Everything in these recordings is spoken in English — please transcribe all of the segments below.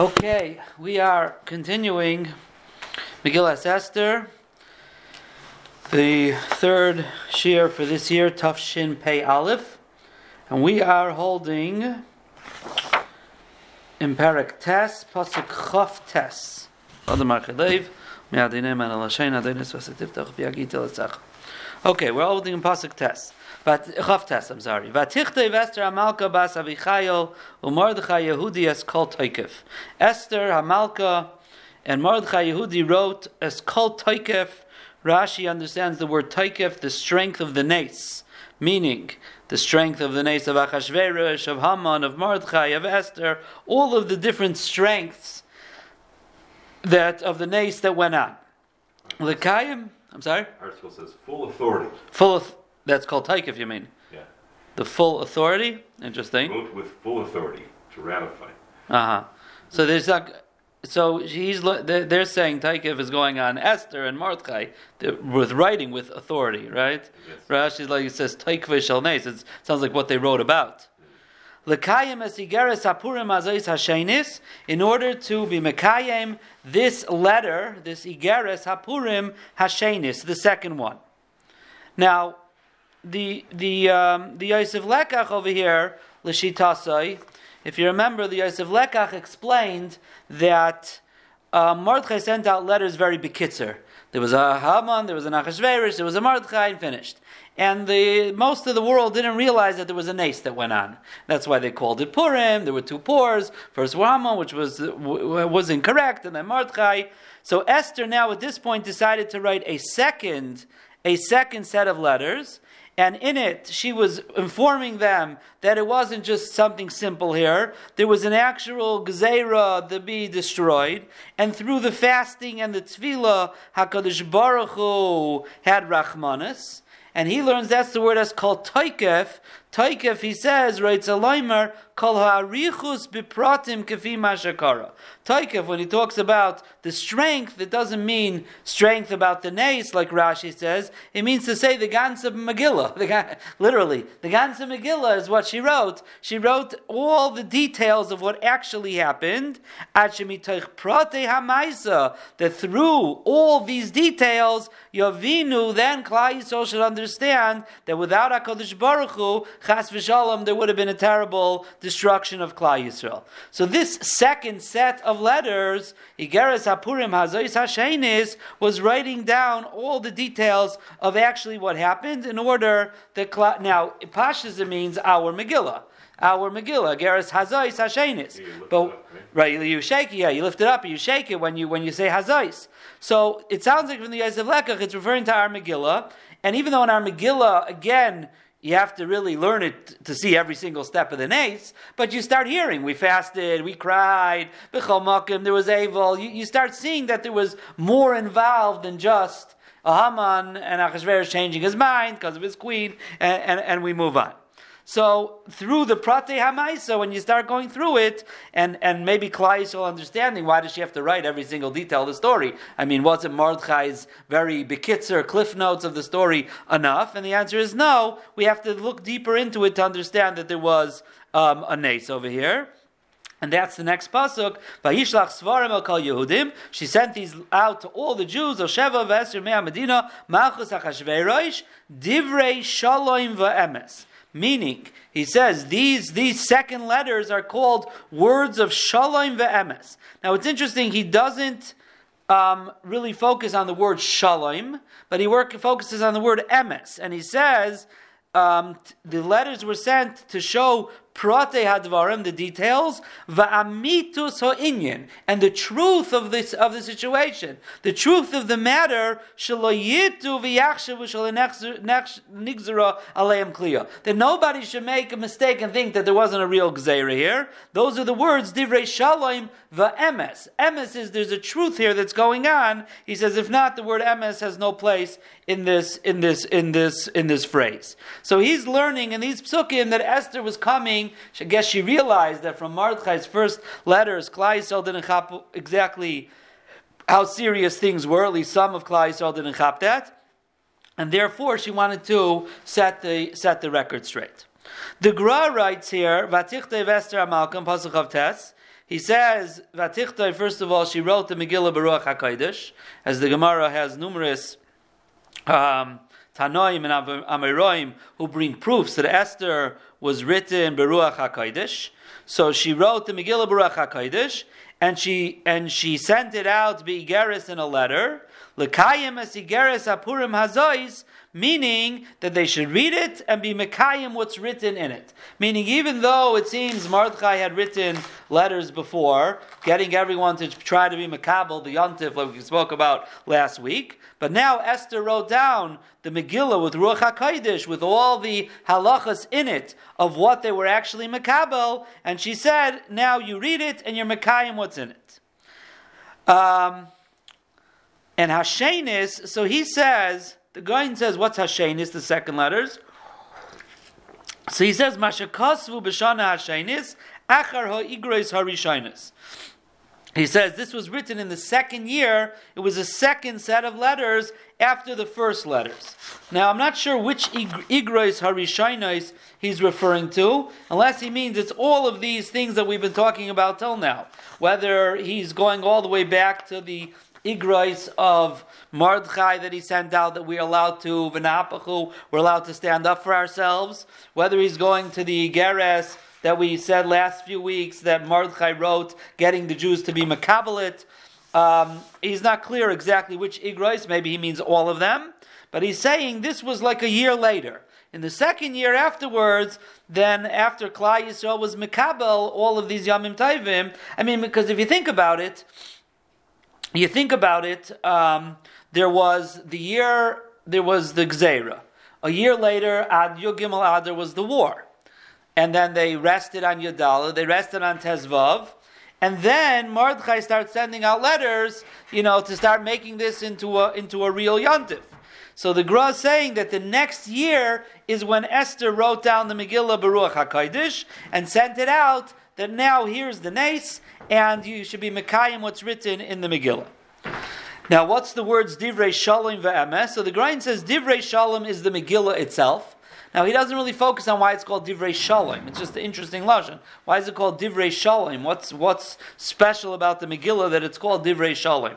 Okay, we are continuing Megillas Esther, the third shir for this year, Tafshin Pei Aleph, and we are holding in Parak Tes, Pasuk Chof Tes. Okay, we're holding in Pasuk Tes. Chavtes, I'm sorry. Vatichte Esther Hamalka bas Avichayil uMordechai Yehudi es kol toikef. Esther Hamalka and Mordechai Yehudi wrote as kol toikef. Rashi understands the word toikef, the strength of the nace, meaning the strength of the nace of Achashverosh, of Haman, of Mordechai, of Esther, all of the different strengths that of the nace that went on. The Kayim, I'm sorry? ArtScroll says full authority. Full of that's called taikif, you mean? Yeah. The full authority? Interesting. Vote with full authority to ratify. Uh huh. So there's like, so he's they're, saying taikif is going on Esther and Mordechai with writing with authority, right? Yes. Rashi's like it says taikva shel nes. It sounds like what they wrote about. Lekayim esigeres hapurim azayis hashenis, in order to be mekayim this letter, this igeres hapurim hashenis, the second one. Now, the the um, the Yosef Lekach over here, Lishitasai. If you remember, the Yosef Lekach explained that uh, Mordechai sent out letters very bekitzer. There was a Haman, there was an Achashverosh, there was a Mordechai, and finished. And the most of the world didn't realize that there was a nace that went on. That's why they called it Purim. There were two pors. First Haman, which was was incorrect, and then Mordechai. So Esther now at this point decided to write a second a second set of letters and in it, she was informing them that it wasn't just something simple here. There was an actual gzeira to be destroyed. And through the fasting and the tefillah, HaKadosh Baruch Hu had Rachmanis. And he learns that's the word that's called taikef. Taikef, he says, writes a limer, kol ha'arichus bipratim kefi mashakara. Taikef, when he talks about the strength, it doesn't mean strength about the nace, like Rashi says. It means to say the Gans of Megillah. The, literally, the Gans of Megillah is what she wrote. She wrote all the details of what actually happened. That through all these details, Yavinu, then Klal Yisrael should understand that without HaKadosh Baruch Hu, Chas v'shalom, there would have been a terrible destruction of Klal Yisrael. So this second set of letters, Igeres Hapurim Hazois Hashenis, was writing down all the details of actually what happened in order that now Pashas means our Megillah. Our Megillah, Geras Hazois Hashenis. But up, right? right, you shake it, yeah, you lift it up, you shake it when you when you say Hazois. So it sounds like from the Yosef Lekach, it's referring to our Megillah. And even though in our Megillah, again, you have to really learn it to see every single step of the nace. But you start hearing, we fasted, we cried, there was evil. You, you start seeing that there was more involved than just a Haman and Achashverosh changing his mind because of his queen, and, and, and we move on. So through the Prate Hamaisa, when you start going through it, and, and maybe Klai will understanding, why does she have to write every single detail of the story? I mean, wasn't Mordechai's very bekitzer cliff notes of the story enough? And the answer is no. We have to look deeper into it to understand that there was um, a nace over here. And that's the next pasuk. Vayishlach svarim el kol Yehudim. She sent these out to all the Jews. of Sheva Mea Medina Malchus Achashverosh Divrei Shalom v'Emes. Meaning, he says these these second letters are called words of shalom ve'emes. Now it's interesting. He doesn't um, really focus on the word shalom, but he work, focuses on the word emes, and he says um, the letters were sent to show prate hadvarim, the details, va'amitus ha'inyan, and the truth of this of the situation, the truth of the matter, shaloyitu v'yachshavu shalanigzera aleim kliya. That nobody should make a mistake and think that there wasn't a real gzeira here. Those are the words divrei shalom va'emes. Emes is there's a truth here that's going on. He says if not, the word emes has no place in this in this in this in this phrase. So he's learning in these psukim that Esther was coming I guess she realized that from Mordechai's first letters, Klal Yisrael didn't chap exactly how serious things were. At least some of Klal Yisrael didn't chap that, and therefore she wanted to set the set the record straight. The Gra writes here, "Vatichte Vester Amalkam Pasuk of Tes." He says, Vatichtoi, first of all, she wrote the Megillah Beruach HaKadosh, as the Gemara has numerous um, Tanoim and Amiroim who bring proofs that Esther was written Beruach HaKadosh. So she wrote the Megillah Beruach HaKadosh, and she and she sent it out to be Igeris in a letter. Lekayim as Igeris Apurim Hazois, meaning that they should read it and be Mekayim what's written in it. Meaning, even though it seems Mordechai had written letters before, getting everyone to try to be Makabal, the Yontif, like we spoke about last week, but now Esther wrote down the Megillah with Ruach HaKodesh, with all the halachas in it of what they were actually Makabal, and she said, now you read it and you're Mekayim what's in it. Um, and Hashenis, so he says, the guy says, what's Hashenis, the second letters? So he says, Mashakosvu b'shana Hashenis, achar ha'igreis harishonis. He says this was written in the second year. It was a second set of letters after the first letters. Now, I'm not sure which Igros Harishainos he's referring to, unless he means it's all of these things that we've been talking about till now. Whether he's going all the way back to the Igros of Mordechai that he sent out that we're allowed to, V'napachu, we're allowed to stand up for ourselves. Whether he's going to the Geres that we said last few weeks that Mordechai wrote, getting the Jews to be Makabalit. Um, he's not clear exactly which Igros, maybe he means all of them, but he's saying this was like a year later. In the second year afterwards, then after Klal Yisrael was Mekabel, all of these Yamim Taivim, I mean, because if you think about it, you think about it, um, there was the year, there was the Gzeira. A year later, Ad Yugimel Adar was the war. And then they rested on Yudala, they rested on Tezvav. And then Mordechai starts sending out letters, you know, to start making this into a, into a real yontif. So the Gra is saying that the next year is when Esther wrote down the Megillah Beruach HaKadosh and sent it out that now here's the nace, and you should be Mekayim what's written in the Megillah. Now, what's the words Divrei Shalom ve'emes? So the grind says Divrei Shalom is the Megillah itself. Now, he doesn't really focus on why it's called Divrei Shalom. It's just an interesting lashon. Why is it called Divrei Shalom? What's, what's special about the Megillah that it's called Divrei Shalom?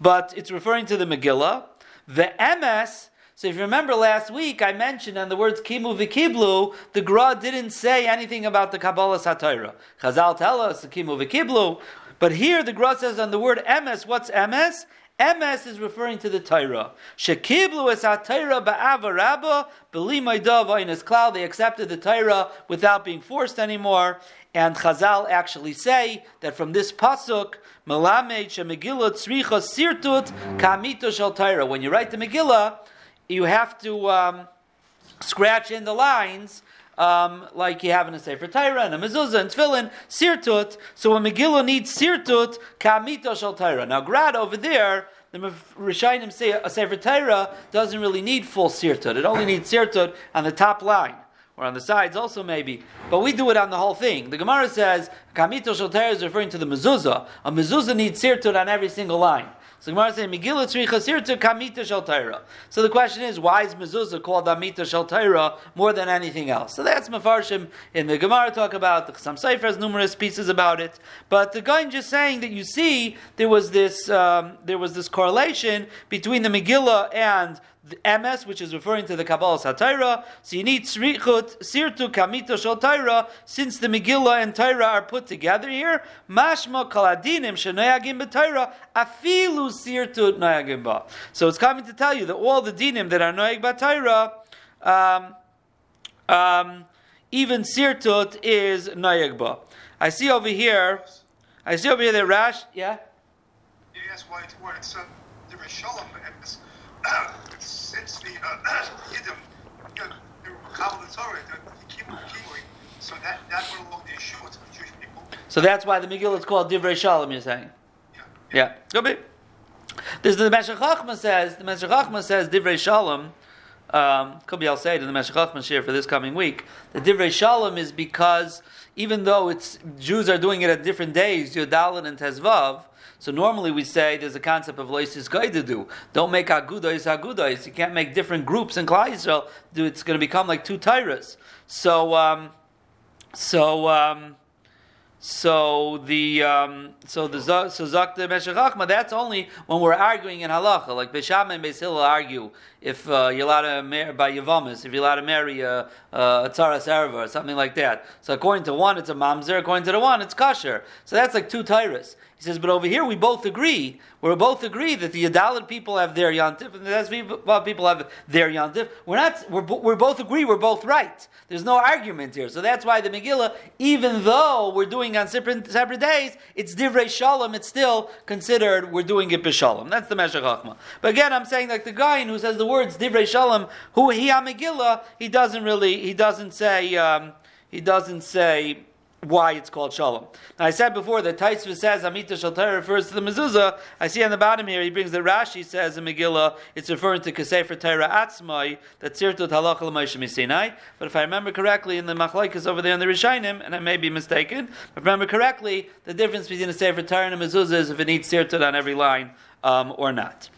But it's referring to the Megillah. The emes so if you remember last week, I mentioned on the words kimu v'kiblu, the Gra didn't say anything about the Kabbalah Satira. Chazal tell us the kimu v'kiblu, but here the Gra says on the word emes, what's emes? Emes is referring to the Torah. Shekiblu es ha-Torah ba'ava rabba, b'li maidav in his cloud. They accepted the Torah without being forced anymore. And Chazal actually say that from this pasuk, Melamed shemegillah tzricha sirtut kamito shel Torah. When you write the Megillah, you have to um, scratch in the lines um, like you have in a Sefer Torah and a mezuzah and tefillin, sirtut. So a Megillah needs sirtut, kamito shel Torah. Now, grad over there, the Rishayim say a Sefer Torah doesn't really need full sirtut. It only needs sirtut on the top line. Or on the sides also maybe. But we do it on the whole thing. The Gemara says, Kamito Shel is referring to the mezuzah. A mezuzah needs sirtut on every single line. So Gemara saying Megillah Tzricha Kamita Shel Torah. So the question is, why is mezuzah called Amita Shel Torah more than anything else? So that's Mefarshim in the Gemara talk about. Some Sefer has numerous pieces about it. But the guy just saying that you see there was this um, there was this correlation between the Megillah and the MS, which is referring to the Kabbalah Satira. So you need Srichut, Sirtu, Kamito Taira, since the Megillah and Taira are put together here. Mashma Kaladinim Shanoyagim B'Taira, Afilu Sirtu Noyagim Ba. So it's coming to tell you that all the dinim that are Noyag B'Taira, um, um, even Sirtut is Noyag Ba. I see over here, I see over here that Rash, yeah? Yes, why it's, why it's uh, the Risholim, since the Yiddim, you know, Torah, the Kibbutz, so that, that went along the the Jewish people. So that's why the Megillah is called Divrei Shalom, you're saying? Yeah. Yeah. Go be. This the Meshech Chochmah says, the Meshech Chochmah says Divrei Shalom, um, could be I'll say it in the Meshech Chochmah share for this coming week. The Divrei Shalom is because even though it's Jews are doing it at different days, Yodalin and Tezvav, so normally we say there's a concept of loisis do. Don't make agudois agudois. You can't make different groups in Klal Yisrael. It's going to become like two tyras. So, um, so, um, So the um, so the so the Meshech that's only when we're arguing in halacha. Like Bisham and Beis argue if uh, you're allowed to marry by Yavamis, if you're allowed to marry a, a tzaras erva or something like that. So according to one, it's a mamzer. According to the one, it's kosher. So that's like two tyrus. He says, but over here we both agree. We both agree that the Adalit people have their yantif and the Ezvi people have their yantif. We're not. We're, we both agree. We're both right. There's no argument here. So that's why the Megillah, even though we're doing on separate, separate days, it's divrei shalom. It's still considered we're doing it b'shalom. That's the Meshech Chochma. But again, I'm saying like the guy who says the words divrei shalom, who he a Megillah, he doesn't really. He doesn't say. Um, he doesn't say why it's called shalom. Now I said before that Taisva says Amita Shalter refers to the mezuzah. I see on the bottom here he brings that Rashi says in Megillah it's referring to Kasefer Torah Atzmai that Tzirtut Halacha L'Moshe Sinai. But if I remember correctly in the Machlaikas over there in the Rishainim, and I may be mistaken, if I remember correctly, the difference between a Sefer Torah and a mezuzah is if it needs Tzirtut on every line um, or not.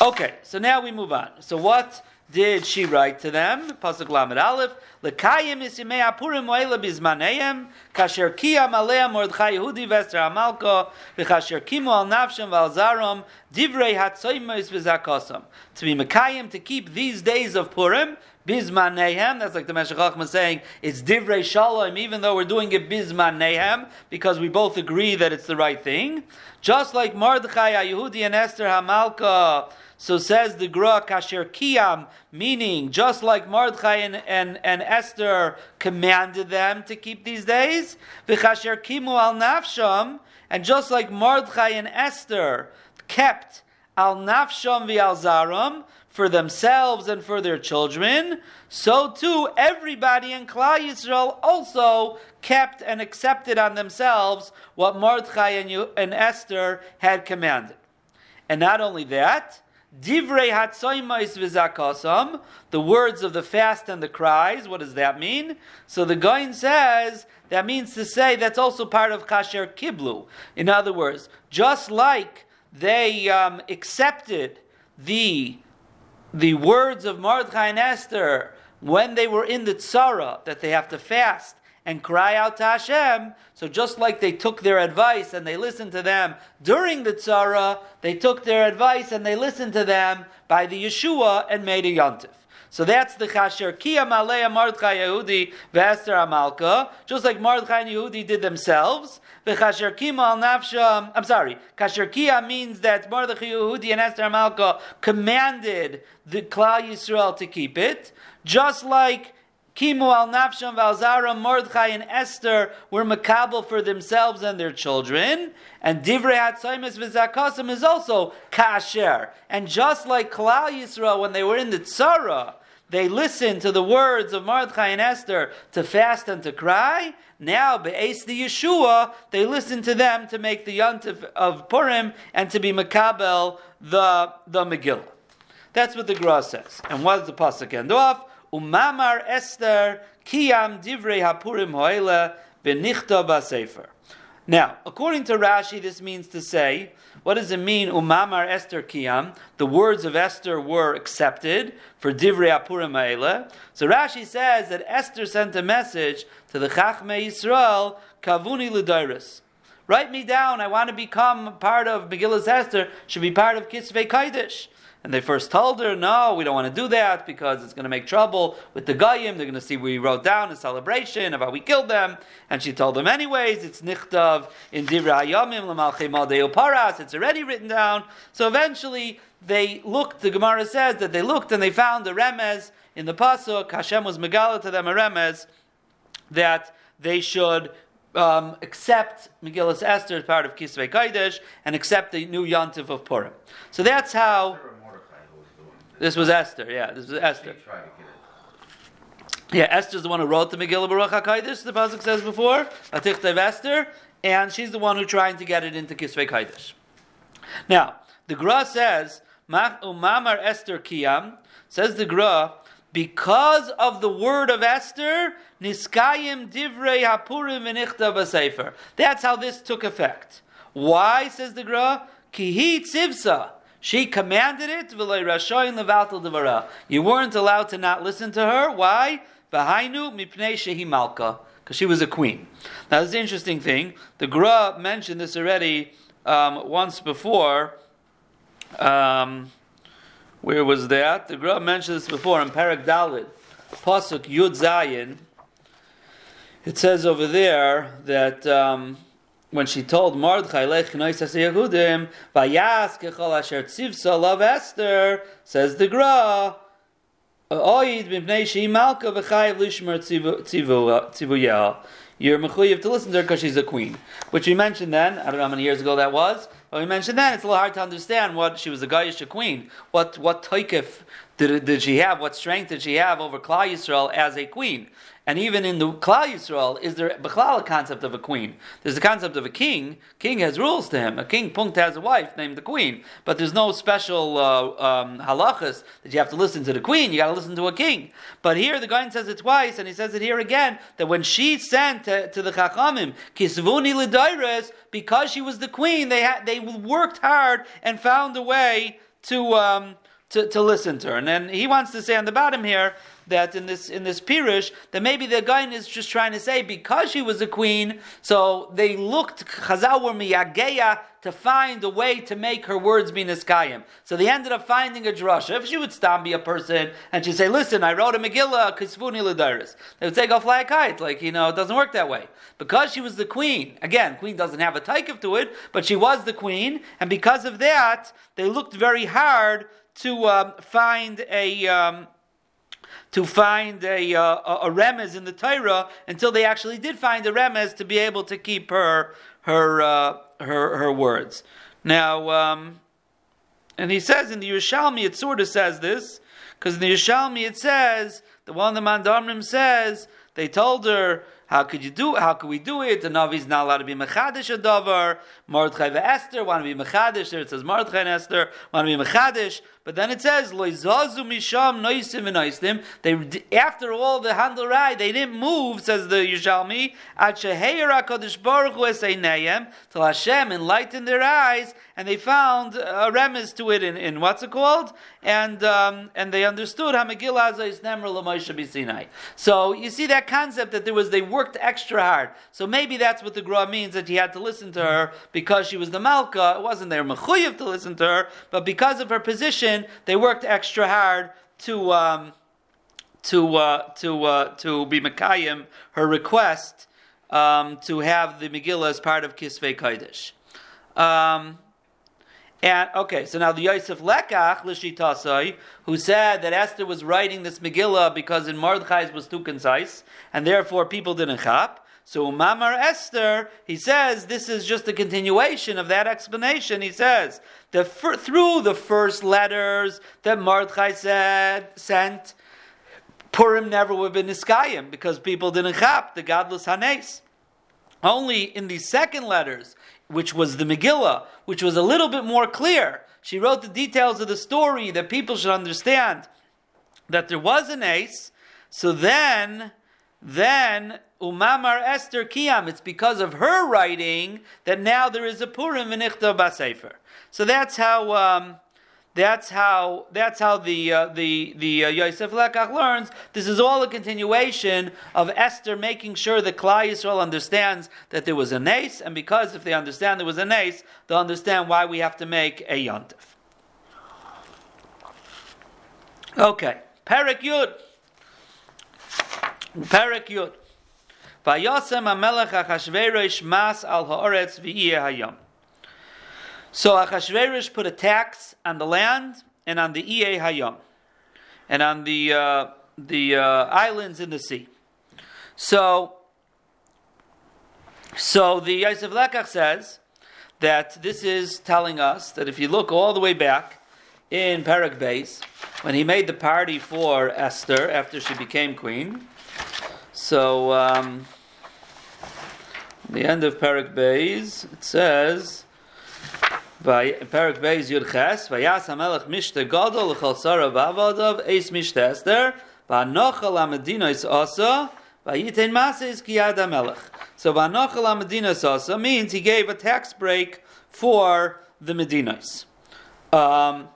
Okay, so now we move on. So what did she write to them? Pasuk Lamed Aleph. Lekayim isimei apurim moela bizmaneyem kasher kiyam alea mordechai Yehudi vester amalko v'kasher kimu al nafshem v'al zarom divrei hatzoymois v'zakosam. To be mekayim, to keep these days of Purim, Bizman Nehem, that's like the Meshech Chochmah saying, it's Divrei Shalom, even though we're doing it Bizman Nehem, because we both agree that it's the right thing. Just like Mordechai, Yehudi, and Esther Hamalka, so says the Gra Kasher Kiyam, meaning just like Mordechai and, and, and Esther commanded them to keep these days, V'chasher Kimu al Nafsham, and just like Mordechai and Esther kept al Nafsham v'al Zaram, for themselves and for their children, so too everybody in Klal Yisrael also kept and accepted on themselves what Mordechai and, and Esther had commanded. And not only that, Divrei hatzoimais v'zakosam, the words of the fast and the cries. What does that mean? So the Goin says that means to say that's also part of kasher kiblu. In other words, just like they um, accepted the the words of Mordechai and Esther when they were in the tzara that they have to fast and cry out to Hashem. So just like they took their advice and they listened to them during the tzara, they took their advice and they listened to them by the Yeshua and made a yontif. So that's the Chasher Kia Malaya Mordechai Yehudi Vester Amalka, just like Mordechai and Yehudi did themselves. The Chasher Kima al Nafsha, I'm sorry, Kasher Kia means that Mordechai Yehudi and Esther Amalka commanded the Klal Yisrael to keep it, just like Kimu al Nafsham Valzara, Mordechai and Esther were makabel for themselves and their children. And Divrei Hatzaimis V'Zakasim is also kasher. And just like Klal Yisrael, when they were in the Tzara, they listened to the words of Mordechai and Esther to fast and to cry. Now, Be'ez the Yeshua, they listen to them to make the Yontif of Purim and to be makabel the, the Megillah. That's what the Gra says. And what does the Pasuk end off? Umamar Esther Kiyam Divrei Hapurim Benichta Basefer. Now, according to Rashi, this means to say, what does it mean, Umamar Esther Kiyam? The words of Esther were accepted for Divrei Apurim Ha'ele. So Rashi says that Esther sent a message to the Chachmei Yisrael, Kavuni L'Dairis. Write me down, I want to become part of Megillah's Esther, should be part of Kisvei Kaidish. And they first told her, no, we don't want to do that because it's going to make trouble with the Goyim. They're going to see we wrote down a celebration of how we killed them. And she told them, anyways, it's Nichtav in Divrei Hayomim, L'malchei Maldeo Paras. It's already written down. So eventually they looked, the Gemara says that they looked and they found the Remez in the Pasuk. Hashem was Megala to them a Remez that they should um, accept Megillus Esther as part of Kisvei Kaidesh and accept the new Yontif of Purim. So that's how. This was Esther, yeah. This was Esther. Yeah, Esther's the one who wrote the Megillah Beruach HaKadosh, the Pasuk says before, Atichtav Esther, and she's the one who's trying to get it into Kisvei Kaidesh. Now, the Gra says, Umamar Esther Kiyam, says the Gra, because of the word of Esther, Niskayim Divrei Hapurim V'nichta B'Sefer. That's how this took effect. Why, says the Gra? Kihi Tzivsa. She commanded it, You weren't allowed to not listen to her. Why? Because she was a queen. Now, this is an interesting thing. The Gra mentioned this already um, once before. Um, where was that? The Gra mentioned this before in Parak Dalit, Pasuk Yud Zayin. It says over there that um, when she told Mordechai, Lech Noisas Yehudim, Vayas Kechol Asher Tzivsa Love Esther, says the Gra, Oid Mipnei Shehi Malka V'chayiv Lishmer Tzivuyah. You're mechuyev to listen to her because she's a queen, which we mentioned then. I don't know how many years ago that was, but we mentioned then. It's a little hard to understand what she was a Gayish queen. What what taikif did, did she have? What strength did she have over Klal Yisrael as a queen? And even in the Klal Yisrael, is there a concept of a queen? There's the concept of a king. King has rules to him. A king, Punkt, has a wife named the queen. But there's no special uh, um, halachas that you have to listen to the queen. You got to listen to a king. But here the guy says it twice, and he says it here again, that when she sent to, to the Chachamim, Kisvuni Lidaires, because she was the queen, they, had, they worked hard and found a way to... Um, to, to listen to her. And then he wants to say on the bottom here that in this in this pirush that maybe the guy is just trying to say because she was a queen, so they looked Chazal were miyageya to find a way to make her words be niskayim. So they ended up finding a drasha. If she would stop be a person and she'd say, "Listen, I wrote a Megillah, Kisvuni Ladaris," they would say, "Go fly a kite." Like you know, it doesn't work that way because she was the queen. Again, queen doesn't have a taikif to it, but she was the queen, and because of that, they looked very hard to um, find a um, to find a, uh, a remez in the Torah until they actually did find a remez to be able to keep her her uh, her, her words. Now, um, and he says in the Yerushalmi, it sort of says this because in the Yerushalmi it says the one the Mandarmim says they told her how could you do? How could we do it? The Navi is not allowed to be mechadish a davar. Mordechai and Esther want to be mechadish. There it says Mordechai and Esther want to be mechadish. But then it says loizazu misham noisim and They after all the handle right, they didn't move. Says the Yerushalmi. At sheheir Hakadosh Baruch Hu eseinayim till Hashem enlightened their eyes and they found a remez to it in, in what's it called, and um, and they understood is. So you see that concept that there was they worked extra hard. So maybe that's what the Gra means that he had to listen to her because she was the Malka. It wasn't their mechuyev to listen to her, but because of her position, they worked extra hard to. Um, to uh, to uh, to be Mekayim, her request um, to have the Megillah as part of Kisvei Kodesh. Um, and okay, so now the Yosef Lekach Lishitasai, who said that Esther was writing this Megillah because in Mordechai's was too concise, and therefore people didn't chap. So Mamar Esther, he says this is just a continuation of that explanation. He says that for, through the first letters that Mordechai said sent, Purim never would have been Niskayim because people didn't chap the godless Hanes. Only in the second letters which was the Megillah, which was a little bit more clear. She wrote the details of the story that people should understand that there was an ace. So then, then Umamar Esther Kiyam. It's because of her writing that now there is a Purim v'nichta basefer. So that's how. Um, that's how that's how the uh, the the uh, Yosef Lekach learns. This is all a continuation of Esther making sure that Klal Yisrael understands that there was a nace, and because if they understand there was a nace, they'll understand why we have to make a yontif. Okay, Perik Yud. Perik Yud. Vayasem Amelech Achashverosh Mas Al Haaretz V'iyeh Hayom. So Achashverosh put a tax on the land and on the Ie Hayom, and on the uh, the uh, islands in the sea. So, so the Yosef Lekach says that this is telling us that if you look all the way back in Perak Beis, when he made the party for Esther after she became queen, so um, the end of Perak Beis, it says. Perak Beis Yud Ches, Vayas Mishte Gadol L'chol Sarah V'avadav Eis Mishte Esther, V'anochel Is Asa, V'yitein Masa Is Kiyad HaMelech. So V'anochel HaMedina Is Asa means he gave a tax break for the Medinas. Um,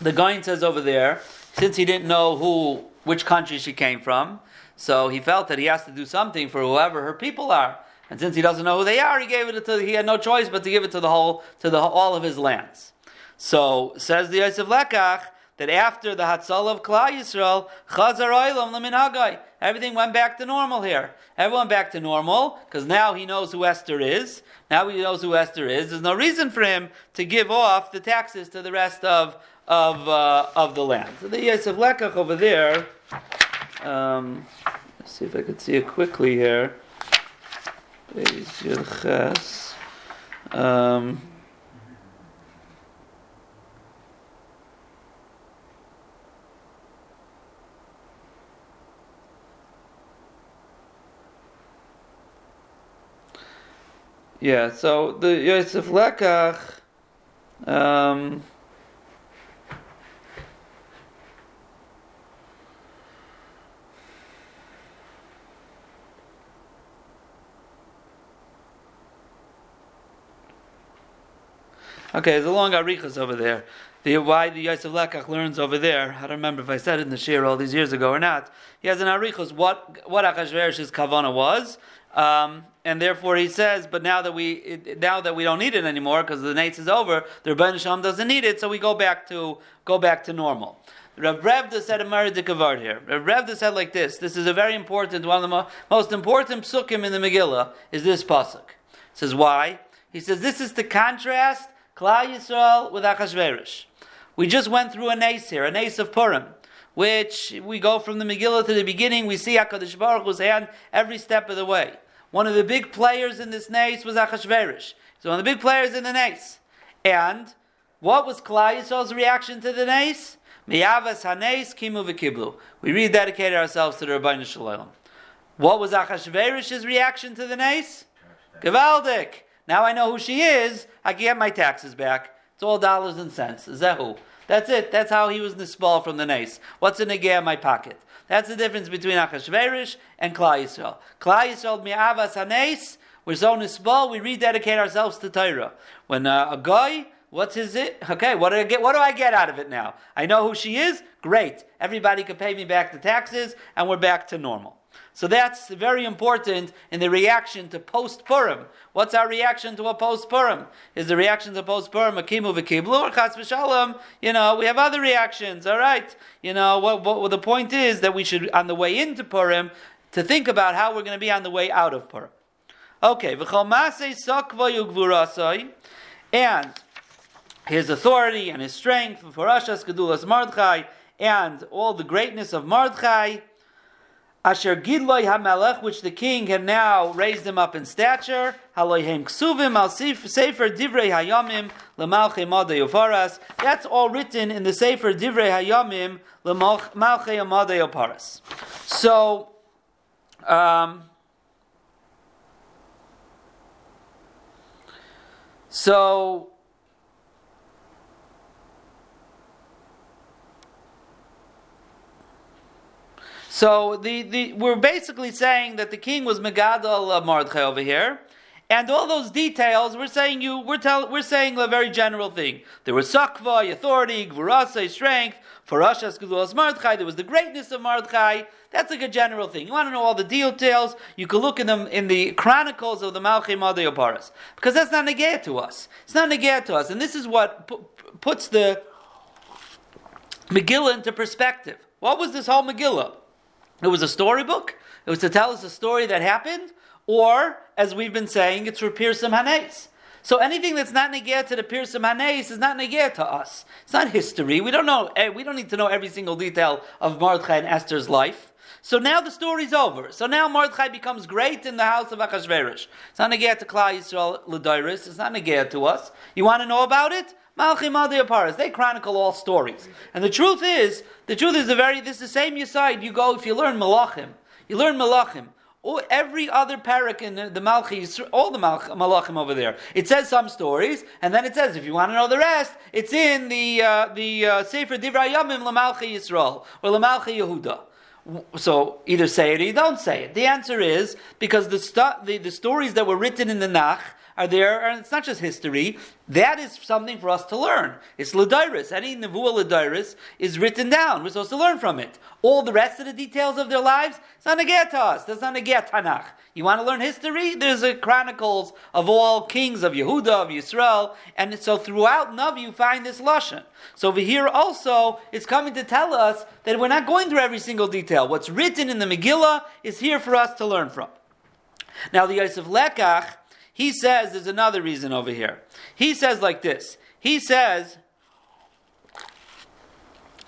the guy says over there, since he didn't know who, which country she came from, So he felt that he has to do something for whoever her people are. And since he doesn't know who they are, he gave it to, he had no choice but to give it to the whole, to the, all of his lands. So, says the Yosef Lekach, that after the Hatzal of Klal Yisrael, Chazar Oilam Lemin everything went back to normal here. Everyone back to normal, because now he knows who Esther is. Now he knows who Esther is. There's no reason for him to give off the taxes to the rest of, of, uh, of the land. So the Yosef Lekach over there, um, let's see if I could see it quickly here. Um, yeah, so the Yosef Lekach, um, Okay, there's a long arichas over there. The, why the Yosef Lekach learns over there, I don't remember if I said it in the shir all these years ago or not. He has an arichas what what Achashverosh's kavana was, um, and therefore he says, but now that we it, now that we don't need it anymore because the nates is over, the Rebbeinu Shalom doesn't need it, so we go back to go back to normal. Rav Revda said a Maridikavard here. Rav Revda said like this. This is a very important one of the mo- most important psukim in the Megillah is this pasuk. Says why? He says this is to contrast Klal Yisrael with Achashverosh. We just went through a nace here, a nace of Purim, which we go from the Megillah to the beginning. We see Hakadosh Baruch Hu's hand every step of the way. One of the big players in this nace was Achashverosh. So one of the big players in the nace. And what was Klal Yisrael's reaction to the nace? Miyavas hanes kimu v'kiblu. We rededicated ourselves to the Rabbi Shalom. What was Achashverosh's reaction to the nace? Gavaldik. Now I know who she is. I can get my taxes back. It's all dollars and cents. Zehu. That's it. That's how he was nisbal from the nace. What's in the in my pocket? That's the difference between Achashverosh and Klal Yisrael. Klal Yisrael mi'avas hanes. We're so nisbal. We rededicate ourselves to Torah. When uh, a guy What's his it? Okay, what do I get? What do I get out of it now? I know who she is. Great. Everybody can pay me back the taxes, and we're back to normal. So that's very important in the reaction to post Purim. What's our reaction to a post Purim? Is the reaction to post Purim akimu v'kiblu or chas v'shalom? You know, we have other reactions. All right. You know, what, what, what the point is that we should, on the way into Purim, to think about how we're going to be on the way out of Purim. Okay, and his authority and his strength for Ashas Gedulas Mardchai and all the greatness of Mardchai. Asher Gidloi HaMelech, which the king had now raised him up in stature. Haloihem Ksuvim al Sefer Divrei Hayamim Lemalche Madei Oparas. That's all written in the Sefer Divrei Hayamim Lemalche Madei Oparas. So, um, so So the, the, we're basically saying that the king was Megadol Mordechai over here. And all those details, we're saying you, we're, tell, we're saying a very general thing. There was sakva, authority, gvurasa, strength. For Roshas Gedulas Mordechai, there was the greatness of Mordechai. That's like a general thing. You want to know all the details? You can look in them in the chronicles of the Malchim Madei Paras, because that's not negay to us. It's not negay to us, and this is what p- puts the Megillah into perspective. What was this whole Megillah? It was a storybook. It was to tell us a story that happened, or, as we've been saying, it's for Pirsum Hanes. So anything that's not negir to the Pirsum Hanes is not negir to us. It's not history. We don't know. Eh, we don't need to know every single detail of Mordechai and Esther's life. So now the story's over. So now Mordechai becomes great in the house of Achashverosh. It's not negir to Klal Yisrael Ladiris. It's not negir to us. You want to know about it? Malchim Paras. They chronicle all stories. And the truth is, the truth is the very this is the same side. You go if you learn Malachim. You learn Malachim. every other parak in the, the Malchi, all the Malch, Malachim over there. It says some stories, and then it says if you want to know the rest, it's in the uh, the uh, Sefer Divrei Yamim LaMalchi Yisrael or LaMalchi Yehuda. So either say it or you don't say it. The answer is because the, the, the stories that were written in the Nach are there, and it's not just history. That is something for us to learn. It's Ladiris. Any Nevuah Ladiris is written down. We're supposed to learn from it. All the rest of the details of their lives, it's not a to us. That's not a get. You want to learn history? There's a chronicles of all kings of Yehuda, of Yisrael, and so throughout Navi you find this lashon. So over here also, it's coming to tell us that we're not going through every single detail. What's written in the Megillah is here for us to learn from. Now the Yosef Lekach, he says there's another reason over here. He says like this. He says,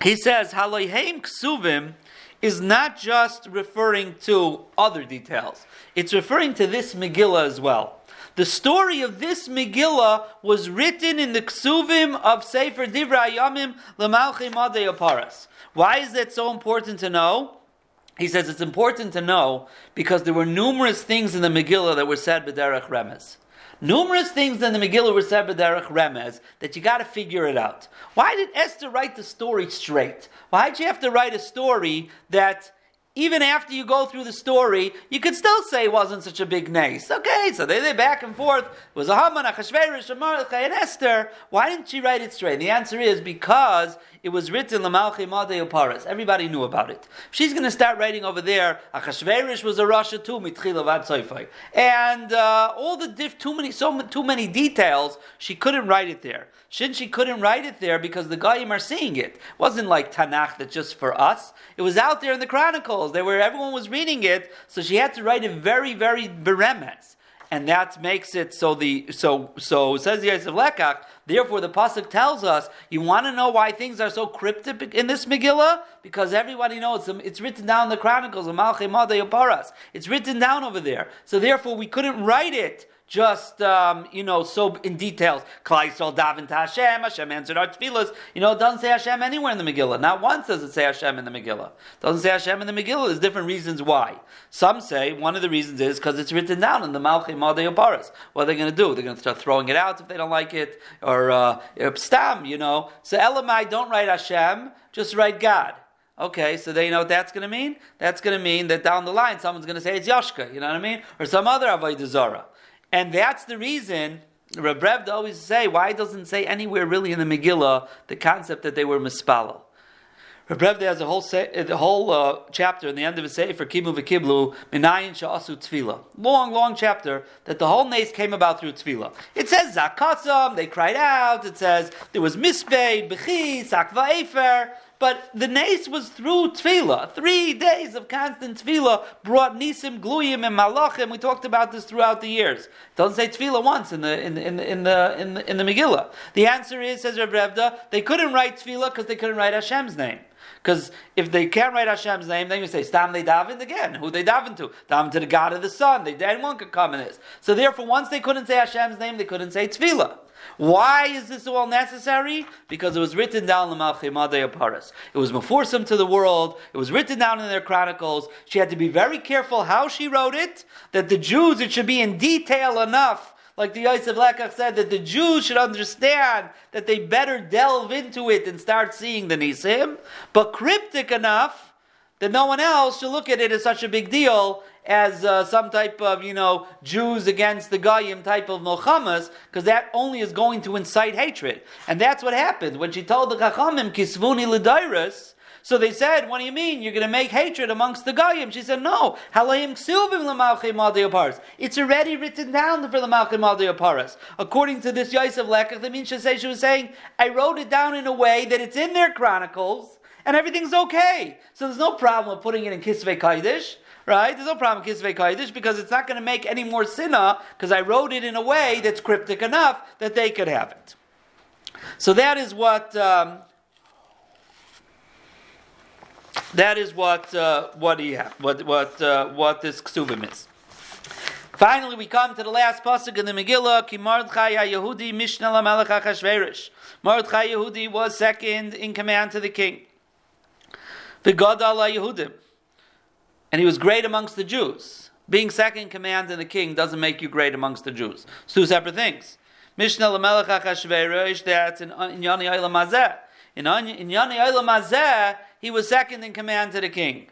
he says, Haloiheim ksuvim is not just referring to other details. It's referring to this Megillah as well. The story of this Megillah was written in the Ksuvim of Sefer Divra Yamim Lamalchi Madei Paras. Why is that so important to know? He says it's important to know because there were numerous things in the Megillah that were said B'derech Remez. Numerous things in the Megillah were said B'derech Remez that you got to figure it out. Why did Esther write the story straight? Why did you have to write a story that even after you go through the story, you could still say it wasn't such a big nace. Okay, so they they back and forth. It was a Haman, a Chashverish, a Mordechai, and Esther. Why didn't she write it straight? And the answer is because it was written Lamalchi Madei Paras. Everybody knew about it. She's going to start writing over there. Achashverish was a Russia too, Mitchila Vad and uh, all the diff, too many, so too many details. She couldn't write it there. Since she couldn't write it there because the Goyim are seeing it. It wasn't like Tanakh that's just for us. It was out there in the Chronicles. They were everyone was reading it, so she had to write it very, very beremes and that makes it so the so so says the Yosef Lekach. Therefore, the pasuk tells us you want to know why things are so cryptic in this Megillah because everybody knows it's written down in the Chronicles of Malchei Paras. It's written down over there. So therefore, we couldn't write it just um, you know so in details. Klal Yisrael daven to Hashem. Hashem answered our tefillas. You know, it doesn't say Hashem anywhere in the Megillah. Not once does it say Hashem in the Megillah. It doesn't say Hashem in the Megillah. There's different reasons why. Some say one of the reasons is because it's written down in the Malchei Madei Paras. What are they going to do? They're going to start throwing it out if they don't like it, or uh, stam. You know, so Elamai don't write Hashem, just write God. Okay, so they know what that's going to mean. That's going to mean that down the line someone's going to say it's Yashka. You know what I mean, or some other Avodah Zarah. And that's the reason Reb always say, why doesn't say anywhere really in the Megillah the concept that they were mispalel? Reb has a whole say, the whole uh, chapter in the end of his for Kimu v'Kiblu Minayin Sha'asu Tefillah. Long, long chapter that the whole nace came about through Tefillah. It says Zakatzam, they cried out. It says there was Misbeid, Bechi, Sakva Efer. But the nace was through tefillah. Three days of constant tefillah brought nisim, gluyim, and malachim. We talked about this throughout the years. It doesn't say tefillah once in the in, in, in the in the in the Megillah. The answer is, says Reb Revda, they couldn't write tefillah because they couldn't write Hashem's name. Because if they can't write Hashem's name, then you say, Stam they davened again. Who they davened to? Davened to the God of the sun. They, anyone could come in this. So therefore, once they couldn't say Hashem's name, they couldn't say Tefillah. Why is this all necessary? Because it was written down in the Malchim Paras. It was Mefursum to the world. It was written down in their chronicles. She had to be very careful how she wrote it, that the Jews, it should be in detail enough like the Yosef Lekach said, that the Jews should understand that they better delve into it and start seeing the Nisim, but cryptic enough that no one else should look at it as such a big deal as uh, some type of, you know, Jews against the Goyim type of Milchamas, because that only is going to incite hatred. And that's what happened. When she told the Chachamim, Kisvuni Lidairus, so they said, what do you mean? You're going to make hatred amongst the Goyim? She said, no. It's already written down for the Malchim Paras. According to this Yosef Lekach, that means she, was saying, I wrote it down in a way that it's in their chronicles, and everything's okay. So there's no problem with putting it in Kisvei Kaidish right? There's no problem Kisvei Kodesh because it's not going to make any more sinna because I wrote it in a way that's cryptic enough that they could have it. So that is what um, that is what uh, what he ha- what what uh, what this ksubim is. Finally, we come to the last pasuk in the Megillah. Ki Mordechai Yehudi Mishnah LaMelech Achashverosh. Mordechai Yehudi was second in command to the king. The Gadol Yehudim and he was great amongst the Jews. Being second in command to the king doesn't make you great amongst the Jews. It's two separate things. Mishnah Lamelech HaChashverosh, that's in Yani Olam Hazeh. In Yani Olam Hazeh, he was second in command to the king.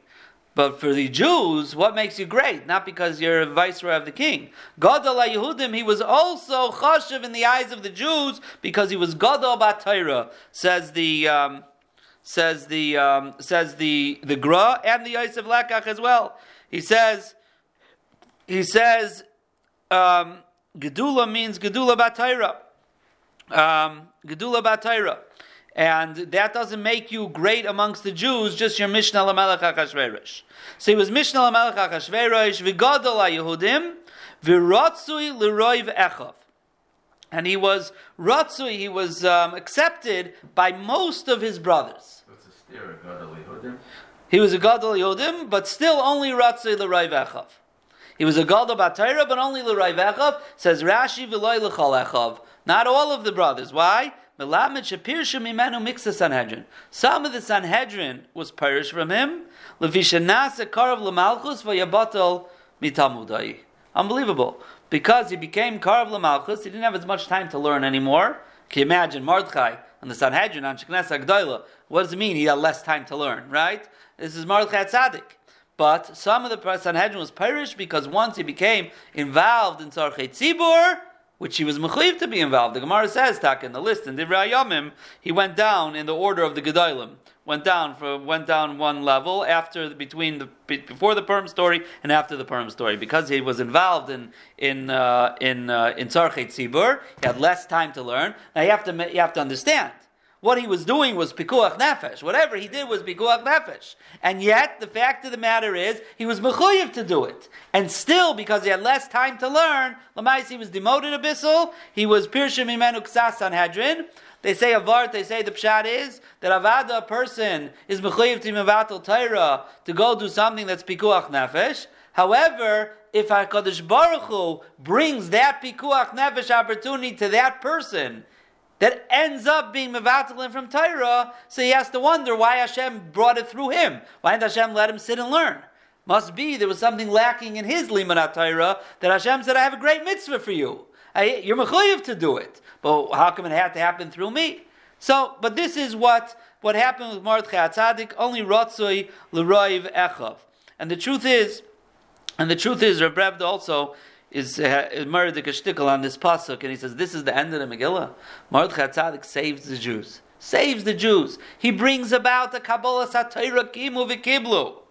But for the Jews, what makes you great? Not because you're a viceroy of the king. Gadol Yehudim, he was also chashiv in the eyes of the Jews because he was Gadol Batayra, says the um, says the um, says the the Gra and the Yosef Lekach as well. He says he says um, Gedula means Gedula Batayra. Um, Gedula Batayra. And that doesn't make you great amongst the Jews, just your Mishnah Lamelech HaKashverish. So he was Mishnah Lamelech HaKashverish, V'gadol HaYehudim, V'rotzui L'roiv Echav. And he was Ratzui, he was um, accepted by most of his brothers. What's the steer? Gadol Yehudim? He was a Gadol Yehudim, but still only Ratzui L'roiv Echav. He was a Gadol Batayra, but only L'roiv Echav, says Rashi V'loi L'chol Echav. Not all of the brothers. Why? Melamed Shapir Shemimenu Mixa Sanhedrin. Some of the Sanhedrin was perished from him. Levishanasa Karav Lamalchus Vayabatal Mitamudai. Unbelievable. Because he became Karav Lamalchus, he didn't have as much time to learn anymore. Can you imagine Mordechai and the Sanhedrin on Sheknes Agdoila? What does it mean he had less time to learn, right? This is Mordechai Tzaddik. But some of the Sanhedrin was perished because once he became involved in Tzarchei Tzibur, which he was mechayiv to be involved. The Gemara says, Tak in the list in Divrei Yomim, he went down in the order of the Gedolim. Went down went down one level after between the before the Purim story and after the Purim story because he was involved in in uh, in uh, in. He had less time to learn. Now you have to you have to understand what he was doing was pikuach nefesh. Whatever he did was pikuach nefesh. And yet, the fact of the matter is, he was mechuyev to do it. And still, because he had less time to learn, Lamais, he was demoted abyssal, he was pirshim imenu ksas sanhedrin. They say avart, they say the pshat is that avada, a person, is mechuyev to mevatel Torah to go do something that's pikuach nefesh. However, if HaKadosh Baruch Hu brings that pikuach nefesh opportunity to that person, that ends up being mevatel from Torah, so he has to wonder why Hashem brought it through him. Why didn't Hashem let him sit and learn? Must be there was something lacking in his limanat Torah that Hashem said, "I have a great mitzvah for you. I, you're mechayiv to do it, but how come it had to happen through me?" So, but this is what what happened with Mordechai Tzaddik. Only rotzoi l'roiv echav, and the truth is, and the truth is, Reb Rebbe also is uh, Mordechai shtickle on this pasuk, and he says this is the end of the Megillah. Mordechai Tzaddik saves the Jews, saves the Jews. He brings about the Kabbalah Satira Kimu v'Kiblu.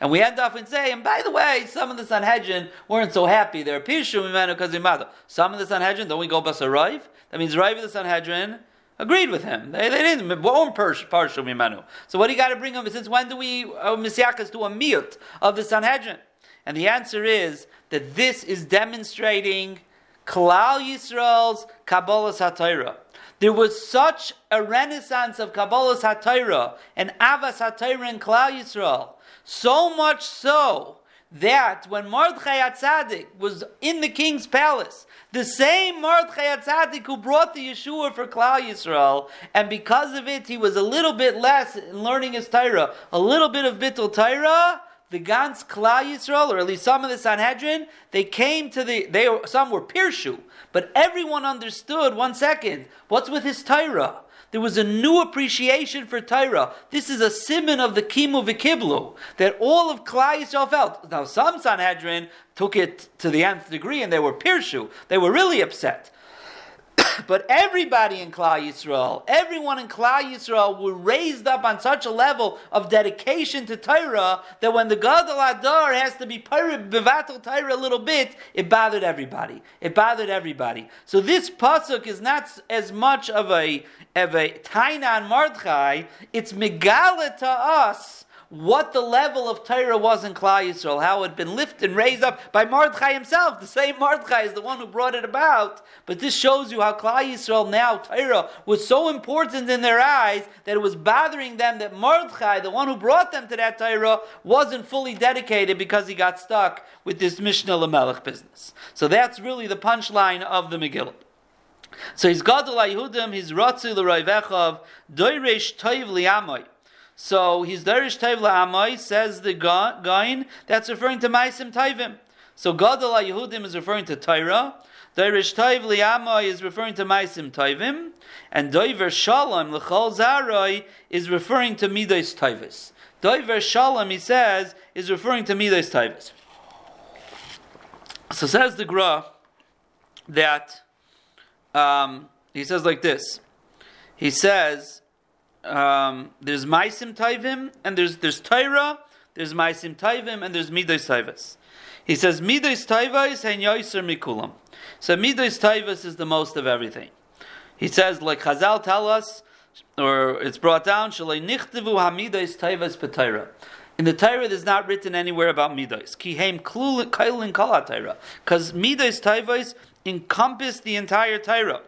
And we end up and say, and by the way, some of the Sanhedrin weren't so happy. They're Pirshu Mimanu Kazimado. Some of the Sanhedrin, don't we go Basaraiv? That means Raiv of the Sanhedrin agreed with him. They, they didn't. Own Parshu Mimanu. So what do you got to bring them? Since when do we uh, do a miyut of the Sanhedrin? And the answer is that this is demonstrating Klal Yisrael's Kabbalah Satira. There was such a renaissance of Kabbalah Satira and Avas Satira in Kalal Yisrael. So much so that when Mordechai Atzadik was in the king's palace, the same Mordechai Atzadik who brought the Yeshua for Klal Yisrael, and because of it, he was a little bit less in learning his Torah, a little bit of Bittul Torah, the Gans Klal Yisrael, or at least some of the Sanhedrin, they came to the, they some were Pirshu, but everyone understood, one second, what's with his Torah? There was a new appreciation for Torah. This is a simon of the Kimu V'Kiblu, that all of Klal Yisrael felt. Now, some Sanhedrin took it to the nth degree and they were Pirshu. They were really upset. But everybody in Klal Yisrael, everyone in Klal Yisrael were raised up on such a level of dedication to Torah that when the Gadol Adar has to be bevatel Torah a little bit, it bothered everybody. It bothered everybody. So this pasuk is not as much of a of a taina on Mordechai. It's megala to us what the level of Torah was in Klal Yisrael, how it had been lifted and raised up by Mordechai himself. The same Mordechai is the one who brought it about. But this shows you how Klal Yisrael now, Torah, was so important in their eyes that it was bothering them that Mordechai, the one who brought them to that Torah, wasn't fully dedicated because he got stuck with this Mishnah Lamelech business. So that's really the punchline of the Megillah. So he's Gadol Yehudim, he's Ratzi l'Roivechav, Doiresh Toiv li'amoy. So he's Derish Taiv La'amai, says the Gain, that's referring to Maisim Taivim. So Gadol Yehudim is referring to Torah, Derish Taiv Li'amai is referring to Maisim Taivim, and Doiver Shalom L'chol Zaroi is referring to Midas Taivis. Doiver Shalom, he says, is referring to Midas Taivas. So says the Gra that um, he says like this. He says um, there's Maisim Taivim and there's there's Torah, there's Maisim Taivim and there's Midas Taivas. He says Midas Taivas and Yoiser Mikulam. So Midas Taivas is the most of everything. He says like Chazal tell us, or it's brought down Shalei Nichtavu Hamidas Taivas Petayra. In the Torah, there's not written anywhere about midas. Kihem kailin kala Torah, because midas taivais encompass the entire Torah.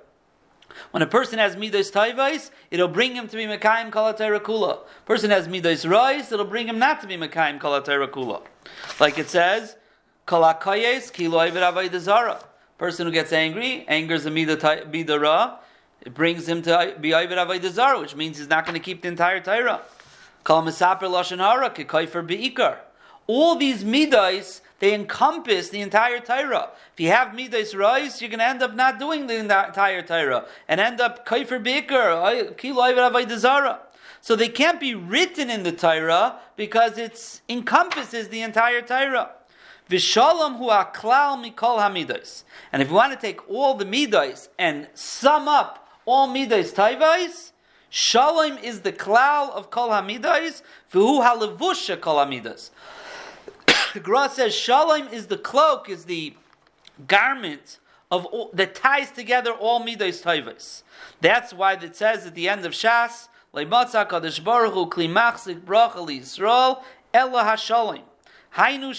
When a person has midas taivais, it'll bring him to be mekayim kala Torah kula. Person has midas rais, it'll bring him not to be mekayim kala Torah kula. Like it says, kala kayes kilo zara. Person who gets angry, anger is a midah ra. It brings him to be avodah zara, which means he's not going to keep the entire Torah. All these midas, they encompass the entire Torah. If you have midas rise, you're going to end up not doing the entire Torah and end up kaifer kilo So they can't be written in the Torah because it encompasses the entire Torah. Vishalom hu aklal mikol hamidas. And if you want to take all the midas and sum up all midas taivais, Shalom is the klal of kol hamidais, v'hu halevusha kol hamidas. Gra says shalom is the cloak, is the garment of all, that ties together all midas taivas. That's why it says at the end of Shas, Leimatza kadosh baruch hu kli machzik bracha Yisrael, ella hashalom. Hainu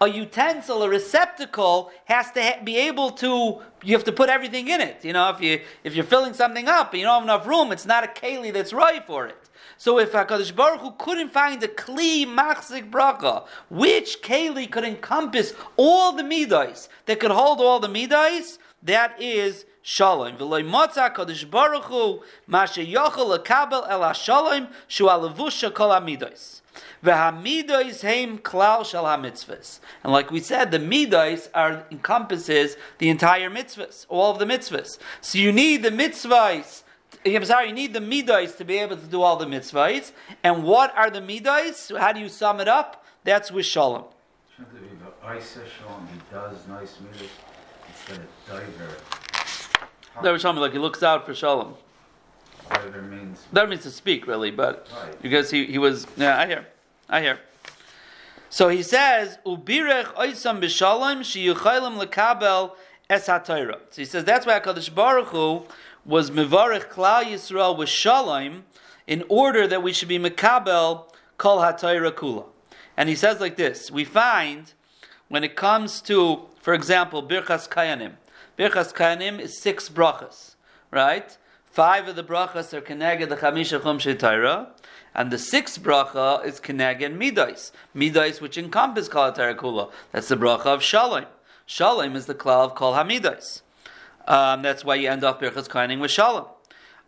a utensil, a receptacle, has to ha- be able to. You have to put everything in it. You know, if you if you're filling something up and you don't have enough room, it's not a keli that's right for it. So if Hakadosh Baruch Hu couldn't find a kli machzik bracha, which keli could encompass all the midas that could hold all the midas, that is shalom. V'loy motza Hakadosh Baruch Hu mashe yochel lekabel el hashalom shu alavusha kol hamidas. V'hamidois heim klal shal hamitzvahs. And like we said, the midois are encompasses the entire mitzvahs, all of the mitzvahs. So you need the mitzvahs. I'm sorry, you need the midois to be able to do all the mitzvahs. And what are the midois? How do you sum it up? That's with shalom. Shalom, he does nice midas instead of diver. That was Shalom, like he looks out for shalom. Diver means. That means to speak, really, but Right. because he, he was, yeah, I hear. I hear. So he says, "Ubirech oisam b'shalom sheyuchaylim lekabel es hatayra." So he says that's why Hakadosh Baruch Hu was mevarich Klal Yisrael with shalom in order that we should be mekabel kol hatayra kula. And he says like this: We find when it comes to, for example, birchas kayanim. Birchas kayanim is six brachas, right? Five of the brachas are keneged the chamisha chum Torah, and the sixth bracha is keneged midais. Midais which encompass kol kula. That's the bracha of shalom. Shalom is the klal of kol hamidais. Um, that's why you end off birchas kayanim with shalom.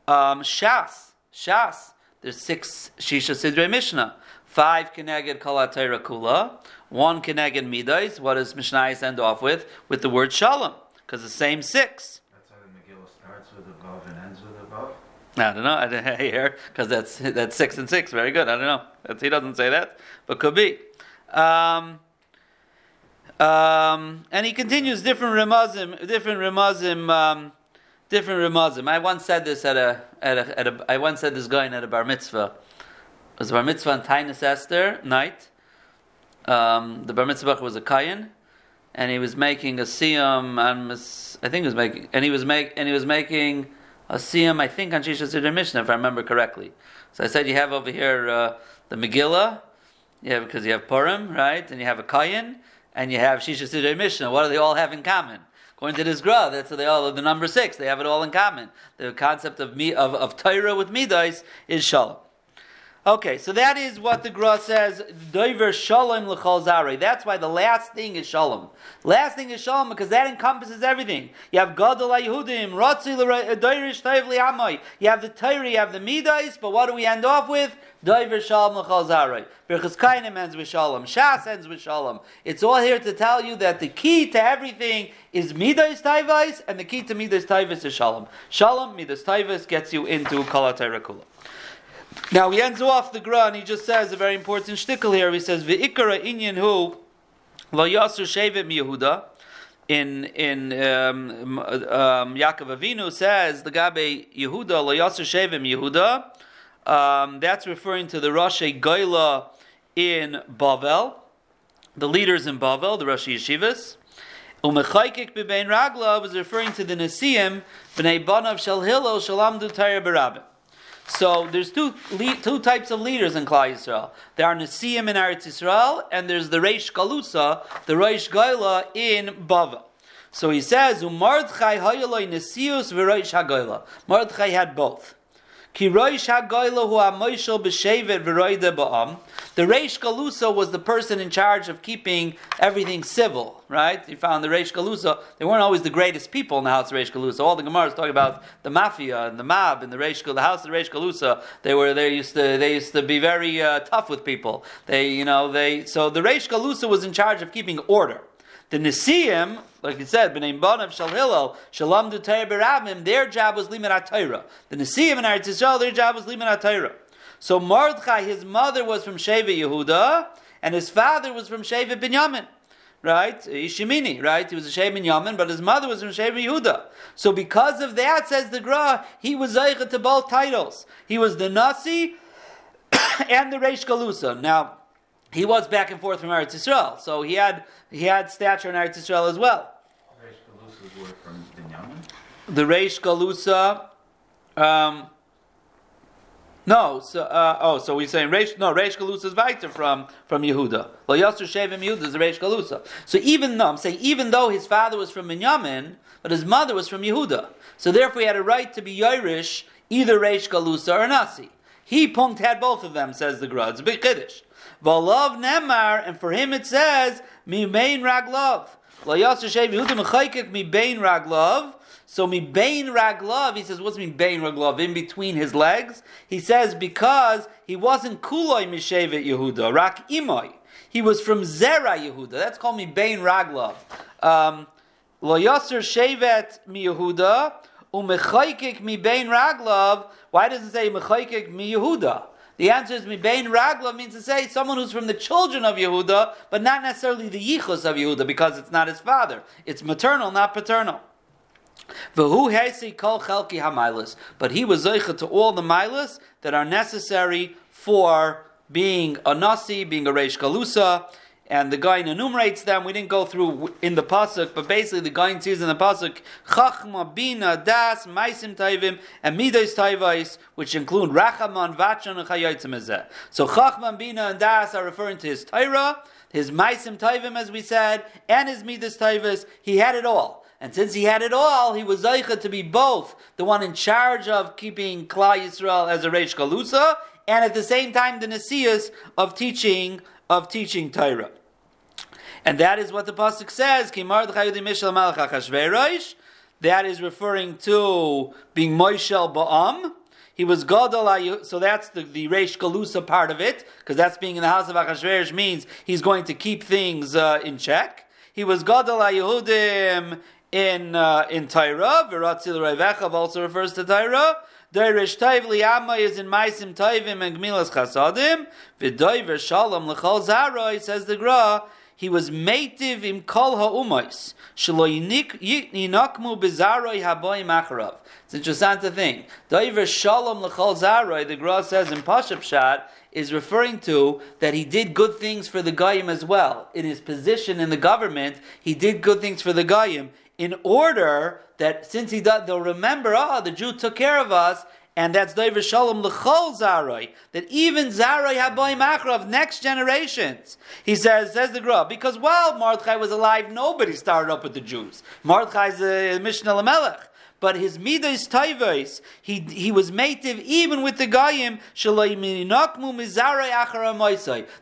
Um, shas, shas. There's six shisha sidrei mishnah. Five keneged kol kula. One keneged midais. What does mishnah end off with? With the word shalom, because the same six. That's how the Megillah starts with above and ends with above. I don't know. I didn't hear because that's that's six and six. Very good. I don't know. That's, he doesn't say that, but could be. Um, um, and he continues different remazim, different remazim, um, different remazim. I once said this at a at a, at a I once said this going at a bar mitzvah. It was a bar mitzvah on Tainus Esther night. Um, the bar mitzvah was a kayan, and he was making a siyam. And I think he was making, and he was make, and he was making a siyam. I think on Shisha Siddur Mishnah, if I remember correctly. So I said you have over here uh, the Megillah, yeah, because you have Purim, right, and you have a kayan, and you have Shisha Siddur Mishnah. What do they all have in common? According to this gra, that's they all the number six. They have it all in common. The concept of me of, of Torah with midas is shalom. Okay, so that is what the Gra says. Doiver shalom l'chol zarei. That's why the last thing is shalom. Last thing is shalom because that encompasses everything. You have gadol Yehudim, ratzi l'doirish toiv li'amai. You have the Torah, you have the midas, but what do we end off with? Doiver shalom l'chol zarei. Birchas Kainim ends with shalom. Shas ends with shalom. It's all here to tell you that the key to everything is midas taivais, and the key to midas taivais is shalom. Shalom, midas taivais gets you into kol kula. Now he ends off the Gra and he just says a very important shtickle here. He says, V'ikara inyan hu lo yasur shevet mi Yehuda. In in um, um, Yaakov Avinu says the Gabe Yehuda lo yasur shevet Yehuda. Um, that's referring to the Rashi Goyla in Bavel, the leaders in Bavel, the Rashi Yeshivas. Umechaykik bebein ragla was referring to the Nesiim b'nei banav shel Hillel shalamdu tayr berabim. So there's two two types of leaders in Klal Yisrael. There are Nesiim in Eretz Yisrael, and there's the Reish Galusa, the Reish Gaila in Bavel. So he says, "Umardchai hayaloi Nesius v'Reish Hagoila." Mordechai had both. Ki amoishel b'shevet ba'am. The Reish Galusa was the person in charge of keeping everything civil, right? You found the Reish Galusa. They weren't always the greatest people in the house of Reish Galusa. All the Gemaras talk about the mafia and the mob and the Reish, the house of Reish Galusa. They were they used to they used to be very uh, tough with people. They you know they so the Reish Galusa was in charge of keeping order. The Nesiim, like it said, B'nai Banav Shal Hillel, Shalom Du Berabim, their job was Liman HaTorah. The Nesiim in Eretz Yisrael, their job was Liman HaTorah. So Mordechai, his mother was from Sheva Yehuda, and his father was from Sheva Binyamin. Right? Ishimini, right? He was a Sheva Binyamin, but his mother was from Sheva Yehuda. So because of that, says the Gra, he was Zaycha to both titles. He was the Nasi and the Reish Galusa. Now, he was back and forth from Eretz Yisrael, so he had he had stature in Eretz Yisrael as well. Reish Galusa's were from Binyamin. The Reish Galusa, um, no, so uh, oh, so we're saying Reish no Reish Galusa is from from Yehuda. Lo Yasser Shevim Yehuda is the Reish Galusa. So even though I'm saying even though his father was from Binyamin, but his mother was from Yehuda, so therefore he had a right to be Irish, either Reish Galusa or Nasi. He punkt had both of them, says the a big kiddush. Valav Nemar, and for him it says, Mi Bein Raglov. Mi Raglov. So Mi Bein Raglov, he says, what's Mi Bein Raglov? In between his legs? He says, because he wasn't Kuloi Mishevet Yehuda, Rak Imoy. He was from Zera Yehuda. That's called Mi Bein Raglov. Um, Lo Yasser Shevet Mi Yehuda. Umechaykik mi bein raglav. Why does it say mechaykik mi Yehuda? The answer is mi bein raglav means to say someone who's from the children of Yehuda, but not necessarily the yichus of Yehuda because it's not his father. It's maternal, not paternal. V'hu heisi kol chelki hamailas. But he was zeicha to all the milas that are necessary for being a nasi, being a reish galusa, and the guy enumerates them. We didn't go through in the pasuk, but basically the guy sees in the pasuk chachma, bina, das, maisim taivim, and midos taivais, which include rachaman, vachan, and chayotzim So chachma, bina, and das are referring to his Torah, his maisim taivim, as we said, and his midos taivas. He had it all. And since he had it all, he was Zaycha to be both the one in charge of keeping Klal Yisrael as a Reish Galusa, and at the same time the Nesias of teaching of teaching Torah. And that is what the pasuk says. That is referring to being Moishel Ba'am. He was Gadol, so that's the, the Reish Galusa part of it, because that's being in the house of Achashverosh means he's going to keep things uh, in check. He was Gadol Yehudim in uh, in Tyra. Viratzil Revechav also refers to Tyra. Dairish Taiv Liyama is in Maisim Taivim and Gmilas Chasadim. V'Doiver Shalom L'chol Zaroi says the Gra. He was meitiv im kol ha'umais. Shelo yinakmu bezaroi haboim acharav. It's interesting to think. Doiver shalom l'chol zaroi, the Gra says in Pashup is referring to that he did good things for the Goyim as well. In his position in the government, he did good things for the Goyim in order that since he does, they'll remember, oh, the Jew took care of us, and that's Doiver Shalom L'chol Zaroi, that even Zaroi Haboy Makrav, next generations, he says, says the Gra, because while Mordechai was alive, nobody started up with the Jews. Mordechai's a Mishnah Lamelech. But his midas taivos, he he was mative even with the goyim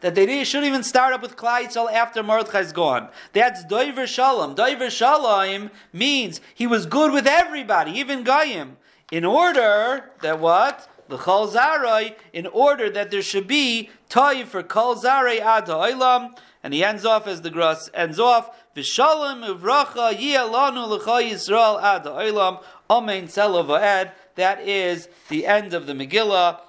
that they shouldn't even start up with Klai after Mordechai's gone. That's doiver shalom. Doiver shalom means he was good with everybody, even goyim in order that what? The Zarai, in order that there should be Toy for Kol Zarai Ad Ha'ilam, and he ends off as the grass ends off, Vishalom Uvracha Yiyalanu L'cha Yisrael Ad Ha'ilam, Amen Selov That is the end of the Megillah.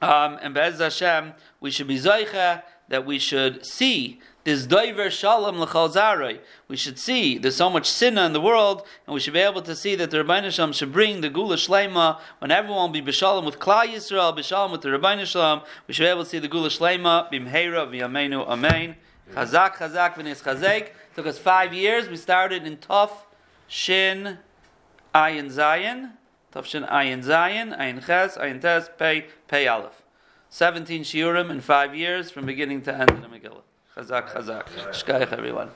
Um, and Be'ez Hashem, we should be Zoicha, that we should see this Doiver Shalom L'chol Zaroi. We should see there's so much sin in the world, and we should be able to see that the Shalom should bring the Gula Shlema when everyone will be B'Shalom with Klal Yisrael, B'Shalom with the Rabbi Shalom. We should be able to see the Gula Shlema, Bimheira, V'Yameinu, Amen. Chazak, Chazak, V'Nis Chazek. Took us five years. We started in Tov, Shin, Ayin Zayin. Tov Shin, Ayin Zayin, Ayin Ches, Ayin Tes, Pei, Pei Aleph. 17 shiurim in five years from beginning to end in the Megillah. Chazak, chazak. Shkaich, everyone.